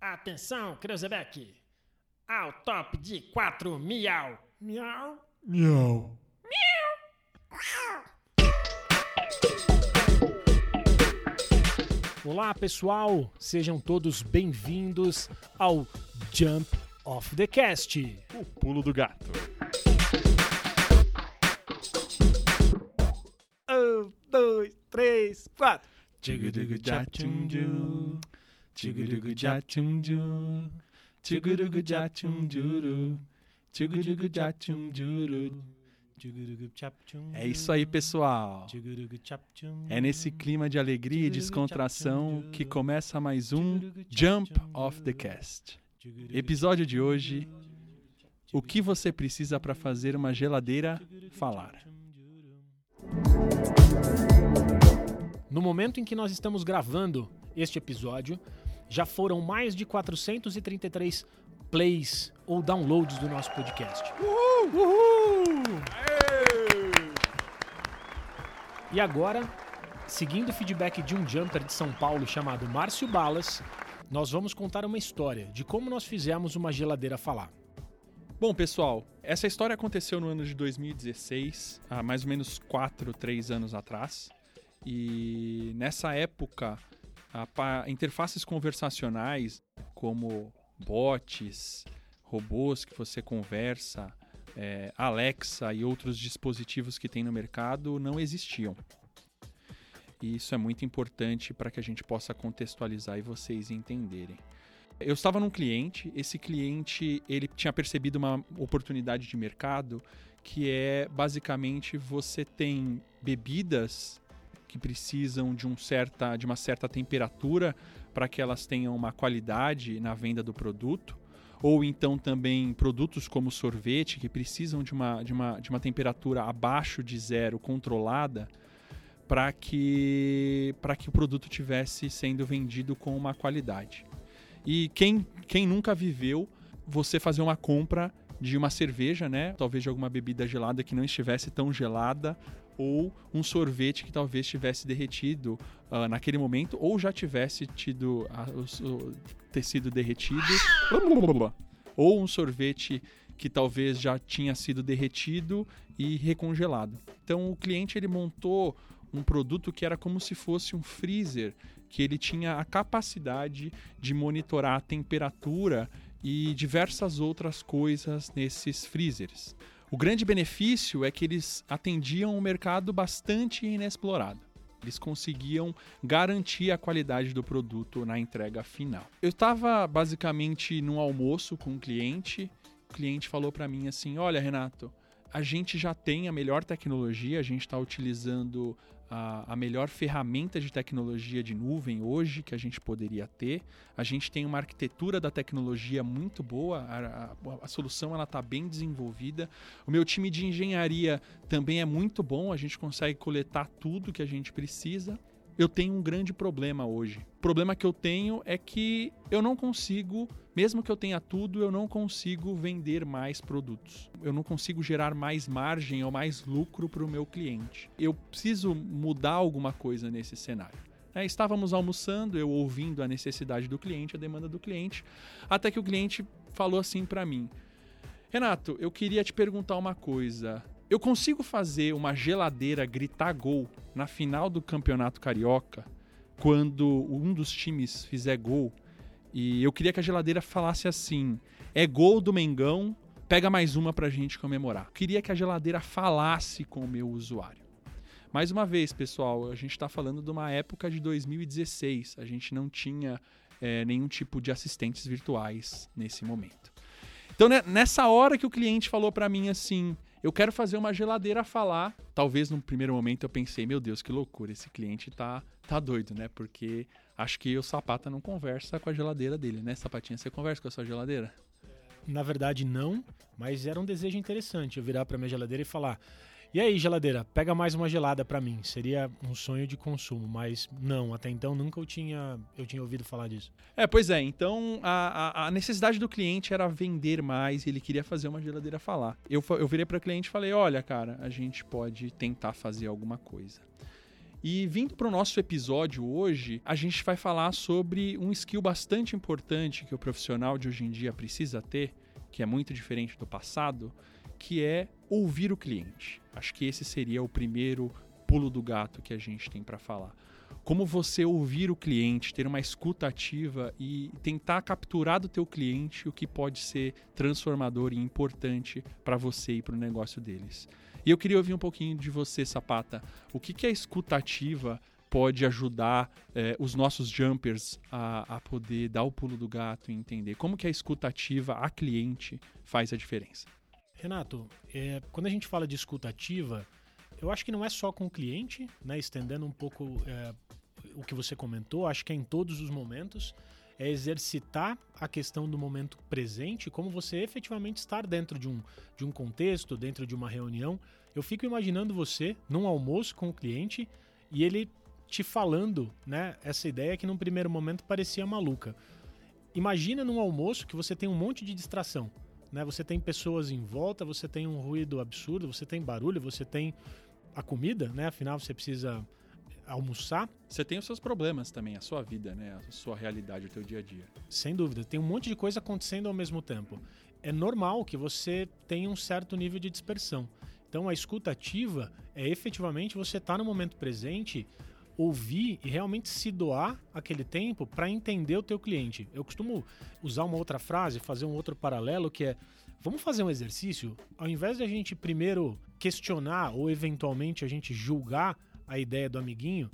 Atenção, Creuzebeck! Ao top de quatro miau! Miau! Miau. Olá, pessoal! Sejam todos bem-vindos ao Jump of the Cast. O pulo do gato. Um, dois, três, quatro. É isso aí, pessoal. É nesse clima de alegria e descontração que começa mais um Jump of the Cast. Episódio de hoje: O que você precisa para fazer uma geladeira falar? No momento em que nós estamos gravando este episódio, já foram mais de 433 plays ou downloads do nosso podcast. E agora, seguindo o feedback de um jumper de São Paulo chamado Márcio Balas, nós vamos contar uma história de como nós fizemos uma geladeira falar. Bom, pessoal, essa história aconteceu no ano de 2016, há mais ou menos 4, 3 anos atrás. E nessa época, interfaces conversacionais, como bots, robôs que você conversa, é, Alexa e outros dispositivos que tem no mercado não existiam. E isso é muito importante para que a gente possa contextualizar e vocês entenderem. Eu estava num cliente, esse cliente ele tinha percebido uma oportunidade de mercado que é basicamente você tem bebidas que precisam de, um certa, de uma certa temperatura para que elas tenham uma qualidade na venda do produto, ou então também produtos como sorvete que precisam de uma, de uma, de uma temperatura abaixo de zero controlada para que, que o produto tivesse sendo vendido com uma qualidade. E quem, quem nunca viveu você fazer uma compra de uma cerveja, né? Talvez de alguma bebida gelada que não estivesse tão gelada, ou um sorvete que talvez tivesse derretido ah, naquele momento, ou já tivesse tido ah, o- ter sido derretido, ou um sorvete que talvez já tinha sido derretido e recongelado. Então o cliente ele montou um produto que era como se fosse um freezer, que ele tinha a capacidade de monitorar a temperatura e diversas outras coisas nesses freezers. O grande benefício é que eles atendiam um mercado bastante inexplorado. Eles conseguiam garantir a qualidade do produto na entrega final. Eu estava basicamente num almoço com um cliente. O cliente falou para mim assim: Olha, Renato, a gente já tem a melhor tecnologia, a gente está utilizando a, a melhor ferramenta de tecnologia de nuvem hoje que a gente poderia ter. A gente tem uma arquitetura da tecnologia muito boa, a, a- a solução ela está bem desenvolvida. O meu time de engenharia também é muito bom, a gente consegue coletar tudo que a gente precisa. Eu tenho um grande problema hoje. O problema que eu tenho é que eu não consigo, mesmo que eu tenha tudo, eu não consigo vender mais produtos. Eu não consigo gerar mais margem ou mais lucro para o meu cliente. Eu preciso mudar alguma coisa nesse cenário. É, estávamos almoçando, eu ouvindo a necessidade do cliente, a demanda do cliente, até que o cliente falou assim para mim: Renato, eu queria te perguntar uma coisa. Eu consigo fazer uma geladeira gritar gol na final do Campeonato Carioca quando um dos times fizer gol? E eu queria que a geladeira falasse assim: é gol do Mengão, pega mais uma pra gente comemorar. Eu queria que a geladeira falasse com o meu usuário. Mais uma vez, pessoal, a gente está falando de uma época de 2016. A gente não tinha eh, nenhum tipo de assistentes virtuais nesse momento. Então, né, nessa hora que o cliente falou para mim assim, eu quero fazer uma geladeira falar. Talvez no primeiro momento eu pensei, meu Deus, que loucura, esse cliente tá, tá doido, né? Porque acho que o Sapata não conversa com a geladeira dele, né? Sapatinha, você conversa com a sua geladeira? Na verdade, não, mas era um desejo interessante eu virar pra minha geladeira e falar: E aí, geladeira, pega mais uma gelada pra mim. Seria um sonho de consumo, mas não, até então nunca eu tinha, eu tinha ouvido falar disso. É, pois é. Então a, a- necessidade do cliente era vender mais e ele queria fazer uma geladeira falar. Eu, eu virei para o cliente e falei: olha, cara, a gente pode tentar fazer alguma coisa. E vindo para o nosso episódio hoje, a gente vai falar sobre um skill bastante importante que o profissional de hoje em dia precisa ter, que é muito diferente do passado, que é ouvir o cliente. Acho que esse seria o primeiro pulo do gato que a gente tem para falar. Como você ouvir o cliente, ter uma escuta ativa e tentar capturar do teu cliente o que pode ser transformador e importante para você e para o negócio deles. E eu queria ouvir um pouquinho de você, Sapata. O que, que a escuta ativa pode ajudar eh, os nossos jumpers a, a, poder dar o pulo do gato e entender como que a escuta ativa a cliente faz a diferença? Renato, é, quando a gente fala de escuta ativa, eu acho que não é só com o cliente, né? Estendendo um pouco é, o que você comentou, acho que é em todos os momentos. É exercitar a questão do momento presente, como você efetivamente estar dentro de um, de um contexto, dentro de uma reunião. Eu fico imaginando você num almoço com o cliente e ele te falando, né, essa ideia que num primeiro momento parecia maluca. Imagina num almoço que você tem um monte de distração, né? Você tem pessoas em volta, você tem um ruído absurdo, você tem barulho, você tem a comida, né? Afinal, você precisa almoçar. Você tem os seus problemas também, a sua vida, né? A sua realidade, o teu dia a dia. Sem dúvida. Tem um monte de coisa acontecendo ao mesmo tempo. É normal que você tenha um certo nível de dispersão. Então, a escuta ativa é efetivamente você estar tá no momento presente, ouvir e realmente se doar aquele tempo para entender o teu cliente. Eu costumo usar uma outra frase, fazer um outro paralelo que é Vamos fazer um exercício? Ao invés de a gente primeiro questionar ou eventualmente a gente julgar a ideia do amiguinho,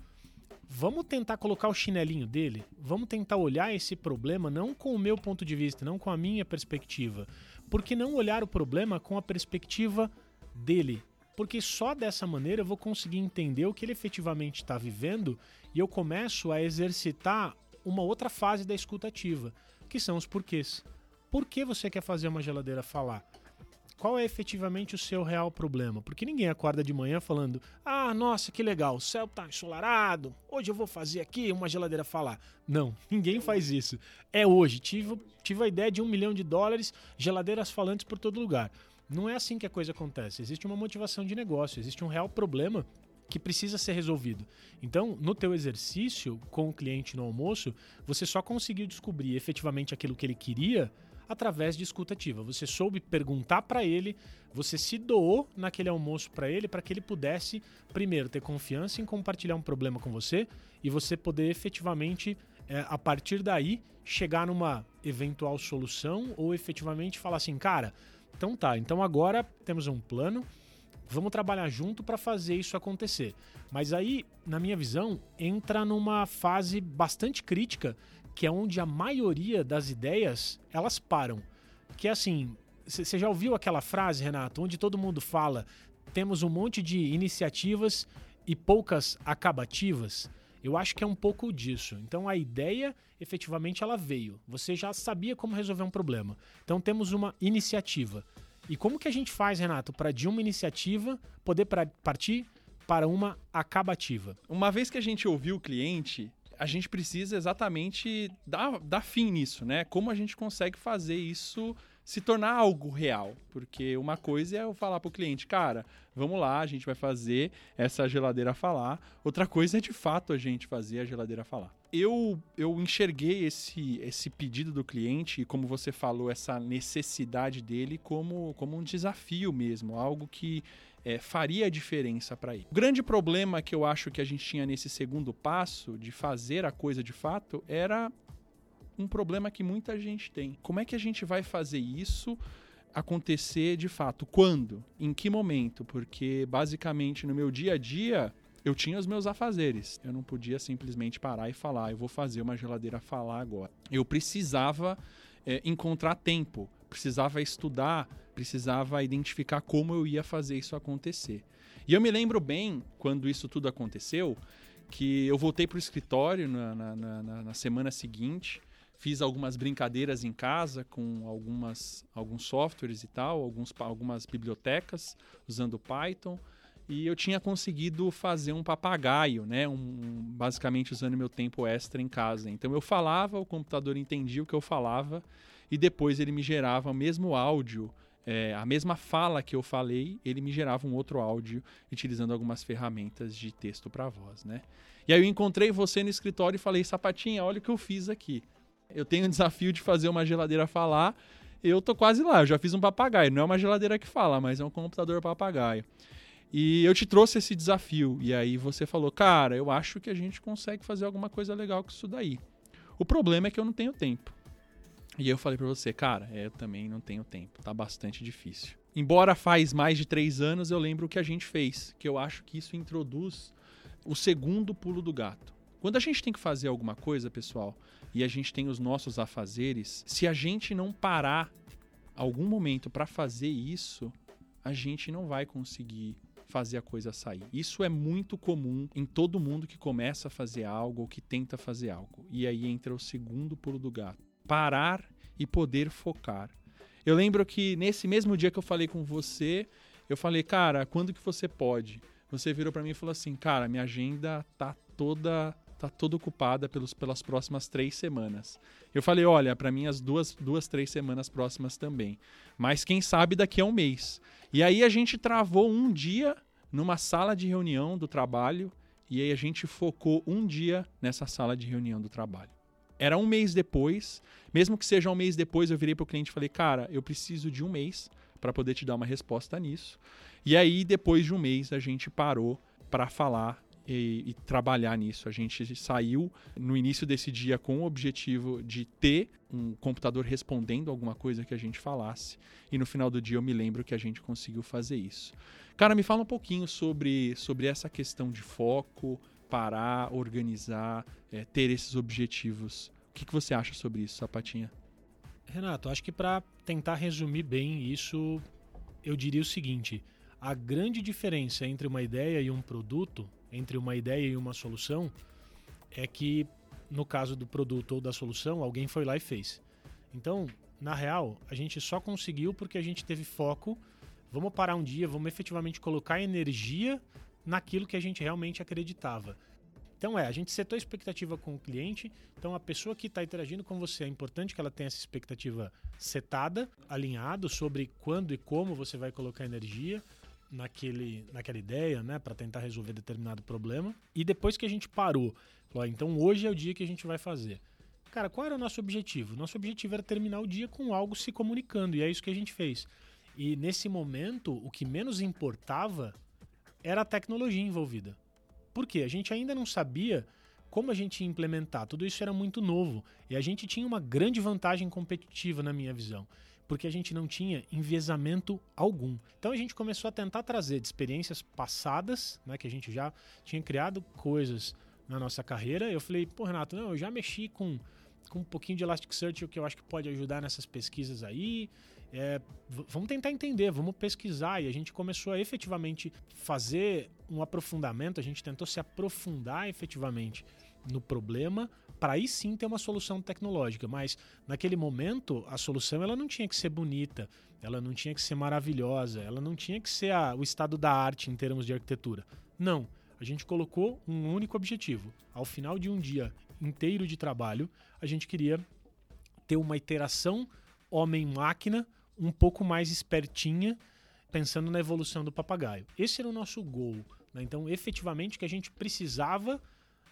vamos tentar colocar o chinelinho dele, vamos tentar olhar esse problema não com o meu ponto de vista, não com a minha perspectiva. Por que não olhar o problema com a perspectiva dele? Porque só dessa maneira eu vou conseguir entender o que ele efetivamente está vivendo e eu começo a exercitar uma outra fase da escutativa, que são os porquês. Por que você quer fazer uma geladeira falar? Qual é efetivamente o seu real problema? Porque ninguém acorda de manhã falando: Ah, nossa, que legal, o céu tá ensolarado, hoje eu vou fazer aqui uma geladeira falar. Não, ninguém faz isso. É hoje. Tive, tive a ideia de um milhão de dólares, geladeiras falantes por todo lugar. Não é assim que a coisa acontece. Existe uma motivação de negócio, existe um real problema que precisa ser resolvido. Então, no teu exercício com o cliente no almoço, você só conseguiu descobrir efetivamente aquilo que ele queria através de escuta ativa. Você soube perguntar para ele, você se doou naquele almoço para ele para que ele pudesse, primeiro, ter confiança em compartilhar um problema com você e você poder efetivamente, é, a partir daí, chegar numa eventual solução ou efetivamente falar assim, cara, então tá, então agora temos um plano, vamos trabalhar junto para fazer isso acontecer. Mas aí, na minha visão, entra numa fase bastante crítica que é onde a maioria das ideias elas param. Que é assim, você já ouviu aquela frase, Renato, onde todo mundo fala temos um monte de iniciativas e poucas acabativas? Eu acho que é um pouco disso. Então a ideia, efetivamente, ela veio. Você já sabia como resolver um problema. Então temos uma iniciativa. E como que a gente faz, Renato, para de uma iniciativa poder pra, partir para uma acabativa? Uma vez que a gente ouviu o cliente, a gente precisa exatamente dar, dar fim nisso, né? Como a gente consegue fazer isso se tornar algo real. Porque uma coisa é eu falar para o cliente, cara, vamos lá, a gente vai fazer essa geladeira falar. Outra coisa é de fato a gente fazer a geladeira falar. Eu, eu enxerguei esse, esse pedido do cliente e, como você falou, essa necessidade dele como, como um desafio mesmo, algo que é, faria a diferença para ele. O grande problema que eu acho que a gente tinha nesse segundo passo de fazer a coisa de fato era um problema que muita gente tem. Como é que a gente vai fazer isso acontecer de fato? Quando? Em que momento? Porque basicamente no meu dia a dia eu tinha os meus afazeres. Eu não podia simplesmente parar e falar, eu vou fazer uma geladeira falar agora. Eu precisava é, encontrar tempo, precisava estudar, precisava identificar como eu ia fazer isso acontecer. E eu me lembro bem, quando isso tudo aconteceu, que eu voltei para o escritório na, na, na, na, semana seguinte, fiz algumas brincadeiras em casa com algumas, alguns softwares e tal, alguns, algumas bibliotecas usando Python. E eu tinha conseguido fazer um papagaio, né? Um, basicamente usando meu tempo extra em casa. Então eu falava, o computador entendia o que eu falava e depois ele me gerava o mesmo áudio é, a mesma fala que eu falei, ele me gerava um outro áudio utilizando algumas ferramentas de texto para voz, né? E aí eu encontrei você no escritório e falei, Sapatinha, olha o que eu fiz aqui. Eu tenho o desafio de fazer uma geladeira falar. Eu tô quase lá, eu já fiz um papagaio. Não é uma geladeira que fala, mas é um computador papagaio. E eu te trouxe esse desafio. E aí você falou, cara, eu acho que a gente consegue fazer alguma coisa legal com isso daí. O problema é que eu não tenho tempo. E eu falei para você, cara, é, eu também não tenho tempo, tá bastante difícil. Embora faz mais de três anos, eu lembro o que a gente fez, que eu acho que isso introduz o segundo pulo do gato. Quando a gente tem que fazer alguma coisa, pessoal, e a gente tem os nossos afazeres, se a gente não parar algum momento para fazer isso, a gente não vai conseguir fazer a coisa sair. Isso é muito comum em todo mundo que começa a fazer algo ou que tenta fazer algo. E aí entra o segundo pulo do gato parar e poder focar. Eu lembro que nesse mesmo dia que eu falei com você, eu falei, cara, quando que você pode? Você virou para mim e falou assim, cara, minha agenda tá toda tá toda ocupada pelos, pelas próximas três semanas. Eu falei, olha, para mim as duas, duas, três semanas próximas também. Mas quem sabe daqui a um mês. E aí a gente travou um dia numa sala de reunião do trabalho e aí a gente focou um dia nessa sala de reunião do trabalho. Era um mês depois, mesmo que seja um mês depois, eu virei para o cliente e falei, cara, eu preciso de um mês para poder te dar uma resposta nisso. E aí, depois de um mês, a gente parou para falar e, e, trabalhar nisso. A gente saiu no início desse dia com o objetivo de ter um computador respondendo alguma coisa que a gente falasse. E no final do dia eu me lembro que a gente conseguiu fazer isso. Cara, me fala um pouquinho sobre, sobre essa questão de foco, parar, organizar, é, ter esses objetivos. O que, que você acha sobre isso, Sapatinha? Renato, acho que para tentar resumir bem isso, eu diria o seguinte: a grande diferença entre uma ideia e um produto, entre uma ideia e uma solução, é que no caso do produto ou da solução, alguém foi lá e fez. Então, na real, a gente só conseguiu porque a gente teve foco. Vamos parar um dia, vamos efetivamente colocar energia naquilo que a gente realmente acreditava. Então é, a gente setou a expectativa com o cliente, então a pessoa que está interagindo com você é importante que ela tenha essa expectativa setada, alinhado sobre quando e como você vai colocar energia naquele, naquela ideia, né, para tentar resolver determinado problema. E depois que a gente parou, falou, então hoje é o dia que a gente vai fazer. Cara, qual era o nosso objetivo? Nosso objetivo era terminar o dia com algo se comunicando, e é isso que a gente fez. E nesse momento, o que menos importava era a tecnologia envolvida. Por quê? A gente ainda não sabia como a gente ia implementar. Tudo isso era muito novo. E a gente tinha uma grande vantagem competitiva, na minha visão. Porque a gente não tinha enviesamento algum. Então a gente começou a tentar trazer de experiências passadas, né, que a gente já tinha criado coisas na nossa carreira. Eu falei, pô, Renato, não, eu já mexi com, com um pouquinho de Elasticsearch, o que eu acho que pode ajudar nessas pesquisas aí é, vamos tentar entender, vamos pesquisar. E a gente começou a efetivamente fazer um aprofundamento, a gente tentou se aprofundar efetivamente no problema para aí sim ter uma solução tecnológica. Mas naquele momento a solução ela não tinha que ser bonita, ela não tinha que ser maravilhosa, ela não tinha que ser a, o estado da arte em termos de arquitetura. Não. A gente colocou um único objetivo. Ao final de um dia inteiro de trabalho, a gente queria ter uma iteração homem-máquina um pouco mais espertinha, pensando na evolução do papagaio. Esse era o nosso gol. Né? Então, efetivamente, o que a gente precisava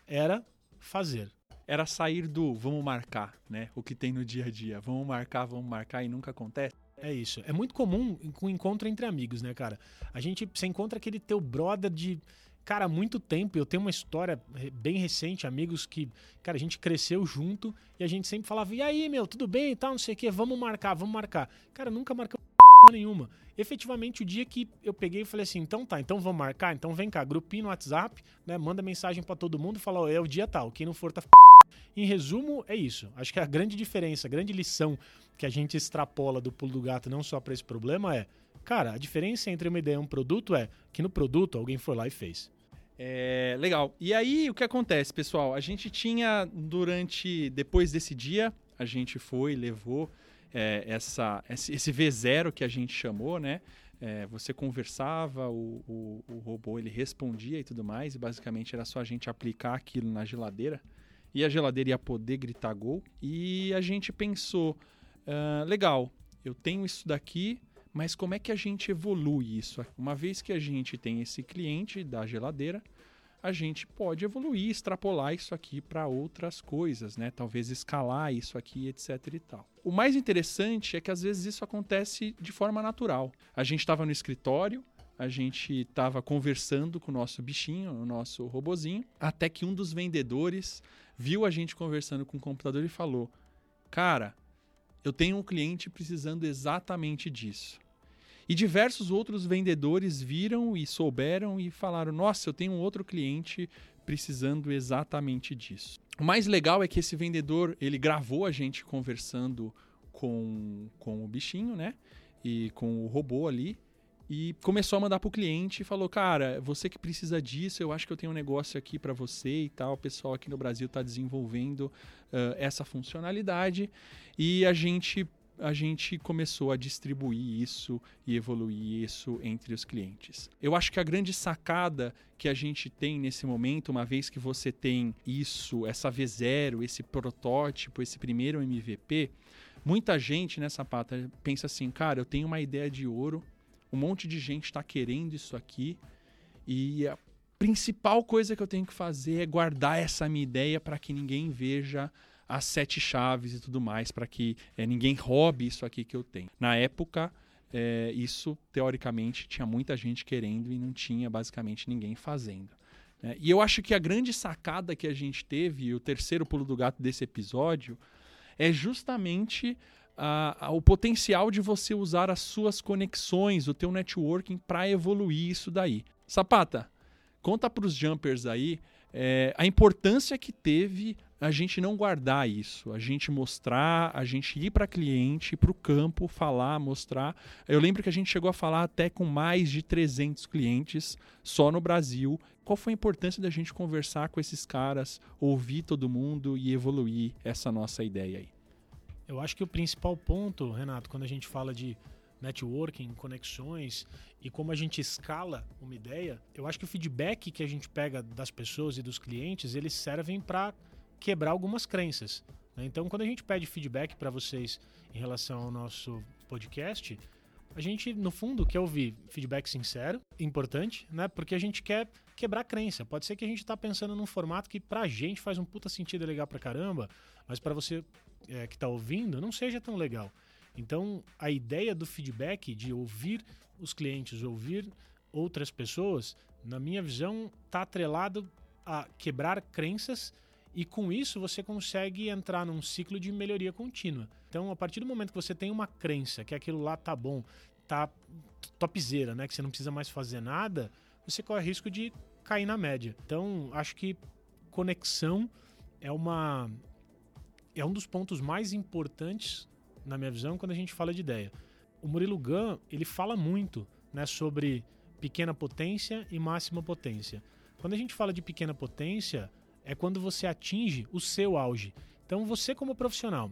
era fazer. Era sair do vamos marcar, né? O que tem no dia a dia. Vamos marcar, vamos marcar e nunca acontece. É isso. É muito comum com um encontro entre amigos, né, cara? A gente você encontra aquele teu brother de Cara, muito tempo, eu tenho uma história bem recente, amigos que, cara, a gente cresceu junto e a gente sempre falava, e aí, meu, tudo bem e tal, não sei o quê, vamos marcar, vamos marcar. Cara, nunca marcamos nenhuma. Efetivamente, o dia que eu peguei e falei assim, então tá, então vamos marcar, então vem cá, grupinho no WhatsApp, né, manda mensagem para todo mundo, fala, é o dia tal, quem não for tá Em resumo, é isso. Acho que a grande diferença, a grande lição que a gente extrapola do pulo do gato não só para esse problema é Cara, a diferença entre uma ideia e um produto é que no produto alguém foi lá e fez. É, legal. E aí, o que acontece, pessoal? A gente tinha, durante. Depois desse dia, a gente foi, levou é, essa, esse V0 que a gente chamou, né? É, você conversava, o, o, o, robô ele respondia e tudo mais, e basicamente era só a gente aplicar aquilo na geladeira e a geladeira ia poder gritar gol. E a gente pensou: uh, legal, eu tenho isso daqui, mas como é que a gente evolui isso? Uma vez que a gente tem esse cliente da geladeira, a gente pode evoluir, extrapolar isso aqui para outras coisas, né? Talvez escalar isso aqui, etc e tal. O mais interessante é que às vezes isso acontece de forma natural. A gente estava no escritório, a gente estava conversando com o nosso bichinho, o nosso robozinho, até que um dos vendedores viu a gente conversando com o computador e falou: "Cara, eu tenho um cliente precisando exatamente disso. E diversos outros vendedores viram e souberam e falaram: Nossa, eu tenho um outro cliente precisando exatamente disso. O mais legal é que esse vendedor ele gravou a gente conversando com, com o bichinho, né? E com o robô ali. E começou a mandar para o cliente e falou: Cara, você que precisa disso, eu acho que eu tenho um negócio aqui para você e tal. O pessoal aqui no Brasil está desenvolvendo uh, essa funcionalidade. E a gente a gente começou a distribuir isso e evoluir isso entre os clientes. Eu acho que a grande sacada que a gente tem nesse momento, uma vez que você tem isso, essa V0, esse protótipo, esse primeiro MVP, muita gente nessa pata pensa assim, cara, eu tenho uma ideia de ouro, um monte de gente está querendo isso aqui e a principal coisa que eu tenho que fazer é guardar essa minha ideia para que ninguém veja as sete chaves e tudo mais para que é, ninguém roube isso aqui que eu tenho. Na época, é, isso teoricamente tinha muita gente querendo e não tinha basicamente ninguém fazendo. Né? E eu acho que a grande sacada que a gente teve, o terceiro pulo do gato desse episódio, é justamente a, a, o potencial de você usar as suas conexões, o teu networking para evoluir isso daí. Sapata, conta para os jumpers aí é, a importância que teve a gente não guardar isso, a gente mostrar, a gente ir para cliente, para o campo, falar, mostrar. Eu lembro que a gente chegou a falar até com mais de 300 clientes só no Brasil. Qual foi a importância da gente conversar com esses caras, ouvir todo mundo e evoluir essa nossa ideia aí? Eu acho que o principal ponto, Renato, quando a gente fala de networking, conexões e como a gente escala uma ideia, eu acho que o feedback que a gente pega das pessoas e dos clientes, eles servem para quebrar algumas crenças. Né? Então, quando a gente pede feedback para vocês em relação ao nosso podcast, a gente, no fundo, quer ouvir feedback sincero, importante, né? Porque a gente quer quebrar crença. Pode ser que a gente está pensando num formato que pra gente faz um puta sentido legal pra caramba, mas para você é, que está ouvindo não seja tão legal. Então, a ideia do feedback, de ouvir os clientes, ouvir outras pessoas, na minha visão, está atrelado a quebrar crenças e com isso você consegue entrar num ciclo de melhoria contínua. Então, a partir do momento que você tem uma crença que aquilo lá tá bom, tá topzera, né, que você não precisa mais fazer nada, você corre risco de cair na média. Então, acho que conexão é uma é um dos pontos mais importantes na minha visão quando a gente fala de ideia. O Murilo Gun, ele fala muito, né, sobre pequena potência e máxima potência. Quando a gente fala de pequena potência, é quando você atinge o seu auge. Então, você, como profissional,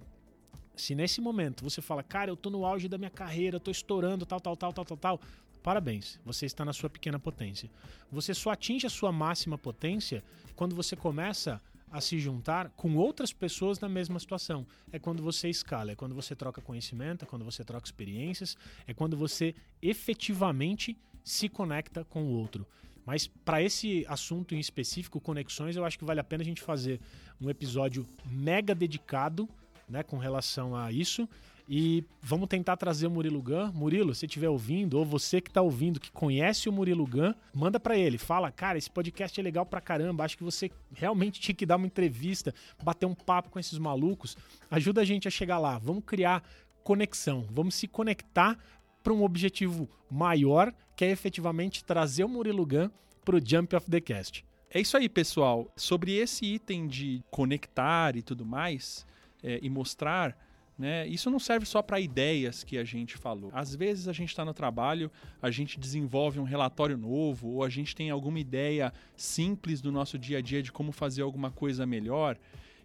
se nesse momento você fala, cara, eu tô no auge da minha carreira, tô estourando, tal, tal, tal, tal, tal, tal, parabéns, você está na sua pequena potência. Você só atinge a sua máxima potência quando você começa a se juntar com outras pessoas na mesma situação. É quando você escala, é quando você troca conhecimento, é quando você troca experiências, é quando você efetivamente se conecta com o outro. Mas para esse assunto em específico, conexões, eu acho que vale a pena a gente fazer um episódio mega dedicado né, com relação a isso. E vamos tentar trazer o Murilo Gun. Murilo, se estiver ouvindo, ou você que está ouvindo, que conhece o Murilo Gun, manda para ele. Fala, cara, esse podcast é legal pra caramba. Acho que você realmente tinha que dar uma entrevista, bater um papo com esses malucos. Ajuda a gente a chegar lá. Vamos criar conexão. Vamos se conectar para um objetivo maior, que é efetivamente trazer o Murilo Gun para o Jump of the Cast. É isso aí, pessoal. Sobre esse item de conectar e tudo mais, é, e mostrar, né, isso não serve só para ideias que a gente falou. Às vezes a gente está no trabalho, a gente desenvolve um relatório novo, ou a gente tem alguma ideia simples do nosso dia a dia de como fazer alguma coisa melhor.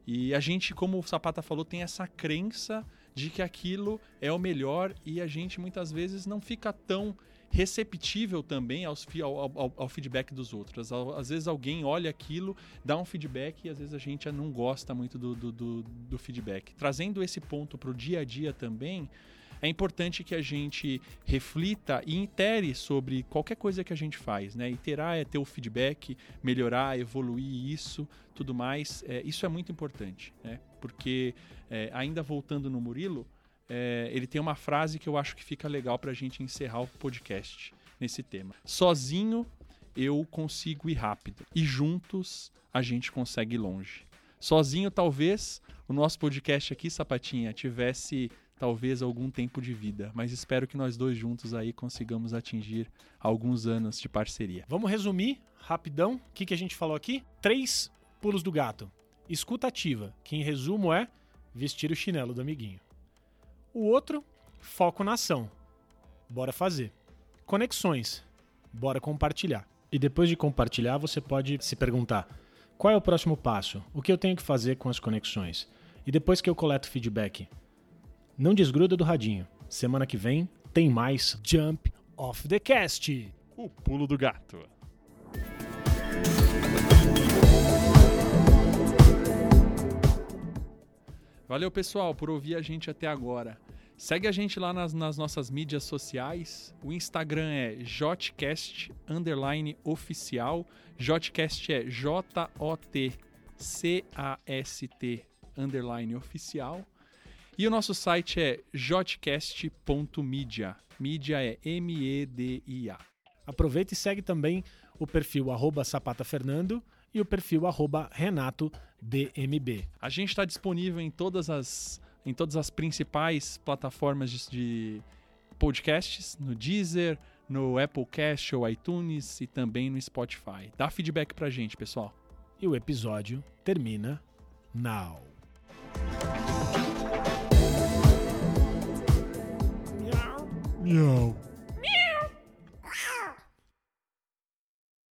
E a gente, como o Sapata falou, tem essa crença de que aquilo é o melhor e a gente muitas vezes não fica tão receptível também aos, ao, ao, ao, feedback dos outros. Às vezes alguém olha aquilo, dá um feedback e às vezes a gente não gosta muito do, do, do, do feedback. Trazendo esse ponto para o dia a dia também, é importante que a gente reflita e itere sobre qualquer coisa que a gente faz, né? Iterar é ter o feedback, melhorar, evoluir isso, tudo mais. É, isso é muito importante, né? Porque, é, ainda voltando no Murilo, é, ele tem uma frase que eu acho que fica legal para a gente encerrar o podcast nesse tema. Sozinho eu consigo ir rápido e juntos a gente consegue ir longe. Sozinho, talvez o nosso podcast aqui, Sapatinha, tivesse talvez algum tempo de vida, mas espero que nós dois juntos aí consigamos atingir alguns anos de parceria. Vamos resumir rapidão o que, que a gente falou aqui? Três pulos do gato. Escuta ativa, que em resumo é vestir o chinelo do amiguinho. O outro, foco na ação. Bora fazer. Conexões. Bora compartilhar. E depois de compartilhar, você pode se perguntar: qual é o próximo passo? O que eu tenho que fazer com as conexões? E depois que eu coleto feedback, não desgruda do radinho. Semana que vem tem mais Jump Off the Cast. O pulo do gato. Valeu, pessoal, por ouvir a gente até agora. Segue a gente lá nas, nas nossas mídias sociais. O Instagram é jotcast underline oficial. Jotcast é J-O-T-C-A-S-T underline oficial. E o nosso site é jotcast.media. Mídia é M-E-D-I-A. Aproveita e segue também o perfil arroba sapatafernando e o perfil arroba renatodmb. A gente está disponível em todas as em todas as principais plataformas de, de podcasts, no Deezer, no Applecast ou iTunes e também no Spotify. Dá feedback pra gente, pessoal. E o episódio termina now. Miau. Miau.